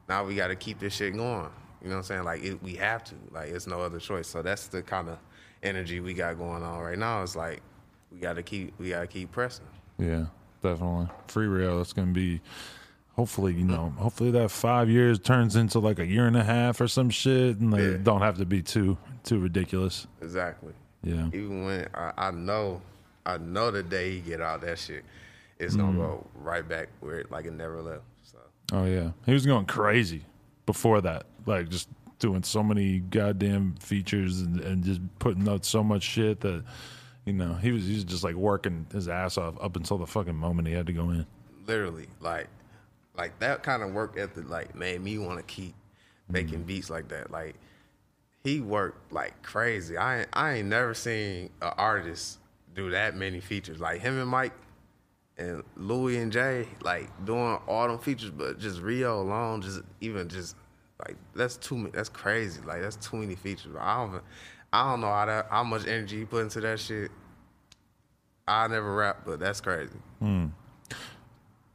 now we gotta keep this shit going. You know what I'm saying? Like it, we have to. Like it's no other choice. So that's the kind of energy we got going on right now. It's like we gotta keep we gotta keep pressing. Yeah, definitely. Free Rio, that's going to be, hopefully, you know, hopefully that five years turns into like a year and a half or some shit, and they Yeah. don't have to be too too ridiculous. Exactly. Yeah. Even when I, I know I know the day he get out that shit, it's gonna mm-hmm. go right back where it, like it never left. So Oh yeah, he was going crazy before that, like just doing so many goddamn features and, and just putting out so much shit that you know he was he was just like working his ass off up until the fucking moment he had to go in. literally like like that kind of work ethic like made me want to keep making mm-hmm. beats like that like he worked like crazy i ain't, i ain't never seen an artist do that many features like him and mike and Louis and Jay like doing all them features, but just Rio alone, just even just like that's too many. That's crazy. Like that's too many features. I don't, I don't know how that how much energy you put into that shit. I never rap, but that's crazy.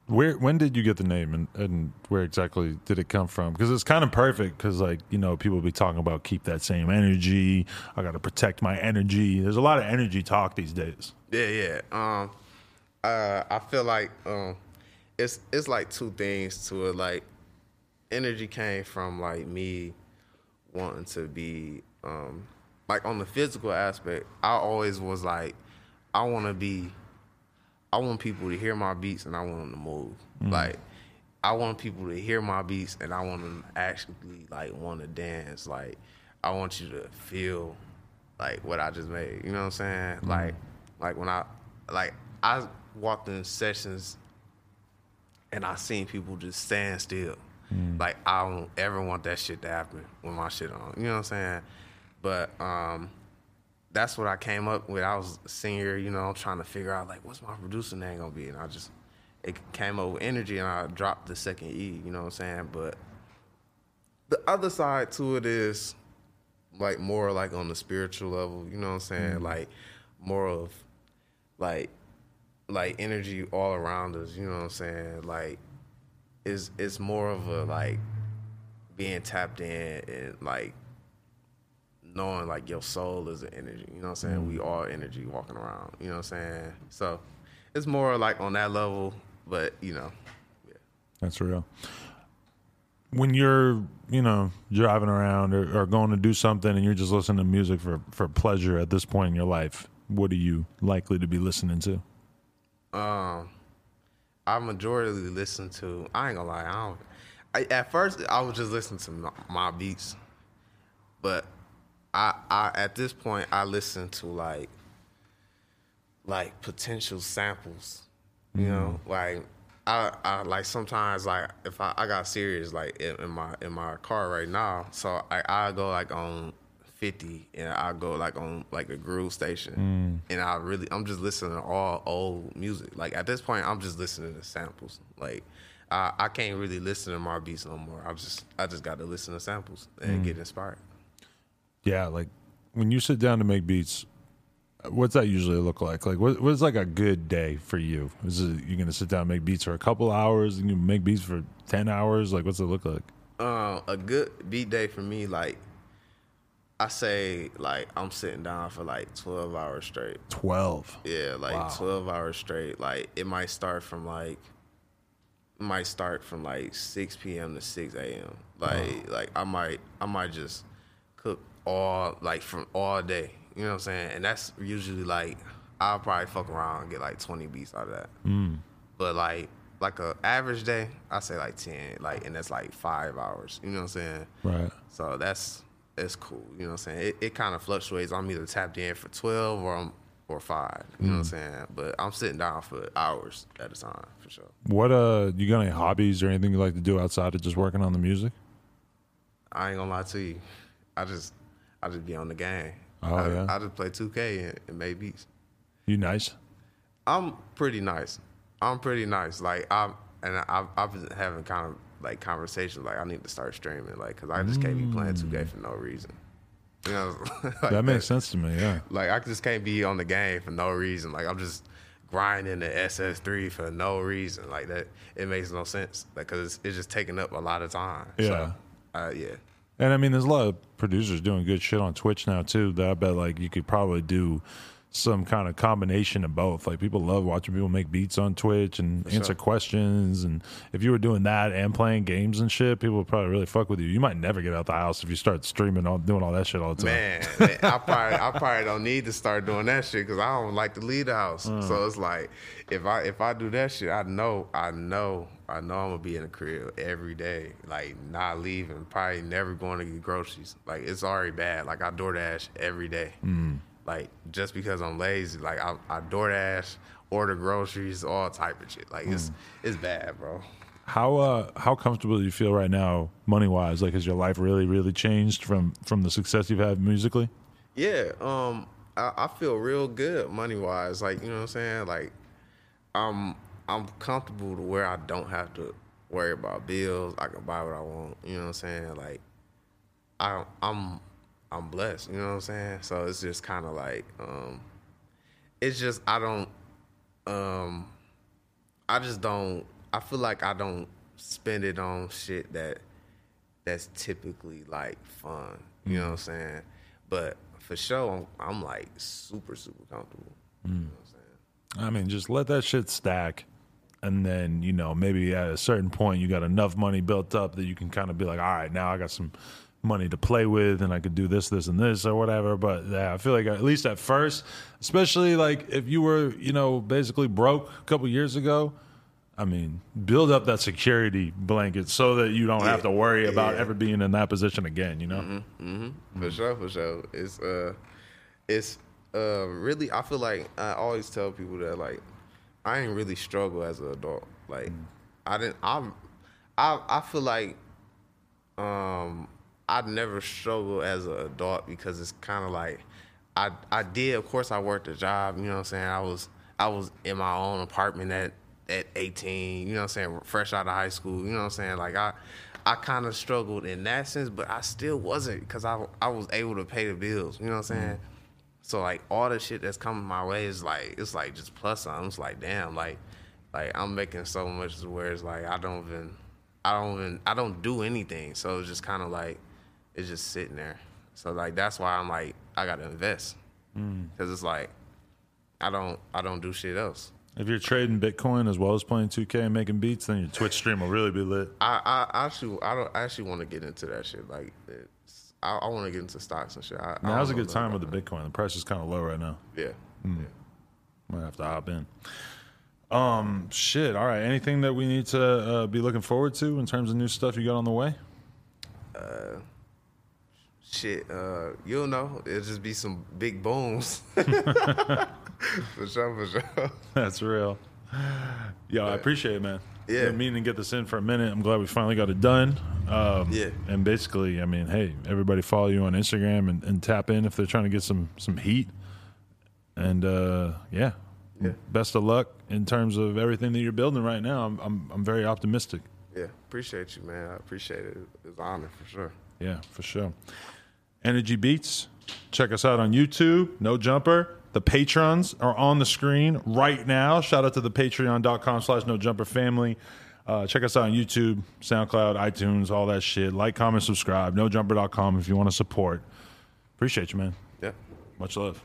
Where when did you get the name and, and where exactly did it come from? Because it's kind of perfect. Because like you know people be talking about keep that same energy. I got to protect my energy. There's a lot of energy talk these days. Yeah, yeah. Um, uh, I feel like um, it's it's like two things to it. Like, energy came from like me wanting to be um, like on the physical aspect. I always was like, I want to be. I want people to hear my beats and I want them to move. Mm-hmm. Like, I want people to hear my beats and I want them to actually like want to dance. Like, I want you to feel like what I just made. You know what I'm saying? Mm-hmm. Like, like when I, like I walked in sessions and I seen people just stand still. Mm. Like I don't ever want that shit to happen with my shit on. You know what I'm saying? But um, that's what I came up with. I was a senior, you know, trying to figure out like what's my producer name gonna be, and I just it came up with energy, and I dropped the second E. You know what I'm saying? But the other side to it is like more like on the spiritual level. You know what I'm saying? Like more of like like energy all around us. You know what I'm saying? Like it's it's more of a like being tapped in and like knowing like your soul is an energy. You know what I'm saying? We all energy walking around. You know what I'm saying? So it's more like on that level, but you know, yeah. That's real. When you're, you know, driving around or, or going to do something and you're just listening to music for, for pleasure at this point in your life, what are you likely to be listening to? Um, I majority listen to. I ain't gonna lie. I don't. I, at first, I was just listening to my, my beats, but I, I at this point, I listen to like, like potential samples. You mm. know, like I, I like sometimes like if I, I got serious like in, in my in my car right now, so I I go like on fifty and I go like on like a groove station, mm. and I really I'm just listening to all old music. Like at this point, I'm just listening to samples. Like I I can't really listen to my beats no more. I just I just got to listen to samples and get mm. inspired. Yeah, like when you sit down to make beats, what's that usually look like? Like, what, what's like a good day for you? Is it you're gonna sit down and make beats for a couple hours? and You make beats for ten hours? Like, what's it look like? Um, a good beat day for me, like I say, like I'm sitting down for like 12 hours straight. Twelve. Yeah, like Wow. 12 hours straight. Like it might start from like might start from like 6 p.m. to 6 a.m. Like like I might I might just cook all like from all day. You know what I'm saying? And that's usually like I'll probably fuck around and get like 20 beats out of that. But like like a average day, I say like 10. Like and that's like five hours. You know what I'm saying? Right. So that's it's cool. You know what I'm saying? It, it kind of fluctuates. I'm either tapped in for 12 or I'm or five. You know what I'm saying? But I'm sitting down for hours at a time for sure. What uh, you got any hobbies or anything you like to do outside of just working on the music? I ain't gonna lie to you. I just I just be on the game. Oh, I, yeah? I just play 2K and, and make beats. You nice? I'm pretty nice. I'm pretty nice. Like I'm and I've I've been having kind of like conversations like I need to start streaming like because I just can't be playing 2K for no reason. You know, like that makes sense to me. Yeah. Like I just can't be on the game for no reason. Like I'm just grinding the SS3 for no reason. Like that, it makes no sense. Like because it's, it's just taking up a lot of time. Yeah. So, uh, yeah. And I mean, there's a lot of producers doing good shit on Twitch now too. That I bet like you could probably do some kind of combination of both. Like people love watching people make beats on Twitch and answer sure. questions. And if you were doing that and playing games and shit, people would probably really fuck with you. You might never get out the house if you start streaming all doing all that shit all the time. Man, man, I probably I probably don't need to start doing that shit because I don't like to leave the house. Mm. So it's like if I if I do that shit, I know I know I know I'm gonna be in the crib every day, like not leaving, probably never going to get groceries. Like it's already bad. Like I DoorDash every day. Like just because I'm lazy, like I, I DoorDash, order groceries, all type of shit. Like it's it's bad, bro. How uh how comfortable do you feel right now, money wise? Like has your life really really changed from from the success you've had musically? Yeah, um, I, I feel real good money wise. Like, you know what I'm saying? Like, I'm I'm comfortable to where I don't have to worry about bills. I can buy what I want. You know what I'm saying? Like I I'm I'm blessed. You know what I'm saying? So it's just kind of like um, it's just I don't um I just don't I feel like I don't spend it on shit that that's typically like fun. You know what I'm saying? But for sure, I'm, I'm like super super comfortable. You know what I'm saying? I mean, just let that shit stack. And then, you know, maybe at a certain point, you got enough money built up that you can kind of be like, all right, now I got some money to play with and I could do this, this, and this or whatever. But yeah, I feel like at least at first, especially like if you were, you know, basically broke a couple years ago, I mean, build up that security blanket so that you don't have to worry about Yeah. ever being in that position again, you know? For sure, for sure. It's uh, it's uh, really. I feel like I always tell people that like, I ain't really struggle as an adult. Like, I didn't. I'm. I I feel like, um, I never struggle as an adult because it's kind of like, I I did. Of course, I worked a job. You know what I'm saying? I was I was in my own apartment at at 18. You know what I'm saying? Fresh out of high school. You know what I'm saying? Like I. I kind of struggled in that sense, but I still wasn't because I, I was able to pay the bills. You know what I'm saying? So like all the shit that's coming my way is like it's like just plus something. It's like damn, like like I'm making so much to where it's like I don't even I don't even I don't do anything. So it's just kind of like it's just sitting there. So like that's why I'm like I gotta invest mm. because it's like I don't I don't do shit else. If you're trading Bitcoin as well as playing 2K and making beats, then your Twitch stream will really be lit. I, I actually I don't I actually want to get into that shit. Like it's, I, I want to get into stocks and shit. I, I Now's a good time with the Bitcoin. The price is kind of low right now. about- Yeah. Might have to hop in. Um, shit. All right. Anything that we need to uh, be looking forward to in terms of new stuff you got on the way? Shit, uh, you'll know. It'll just be some big booms. for sure, for sure. That's real. Yo, I appreciate it, man. Yeah. Been meaning to get this in for a minute. I'm glad we finally got it done. Um, Yeah. And basically, I mean, hey, everybody follow you on Instagram and, and tap in if they're trying to get some some heat. And uh, yeah. Yeah. Best of luck in terms of everything that you're building right now. I'm I'm, I'm very optimistic. Yeah, appreciate you, man. I appreciate it. It's an honor for sure. Yeah, for sure. Enrgy Beats. Check us out on YouTube. No jumper. The patrons are on the screen right now. Shout out to the patreon.com slash no jumper family. Uh, check us out on YouTube, SoundCloud, iTunes, all that shit. Like, comment, subscribe. NoJumper.com if you want to support. Appreciate you, man. Yeah. Much love.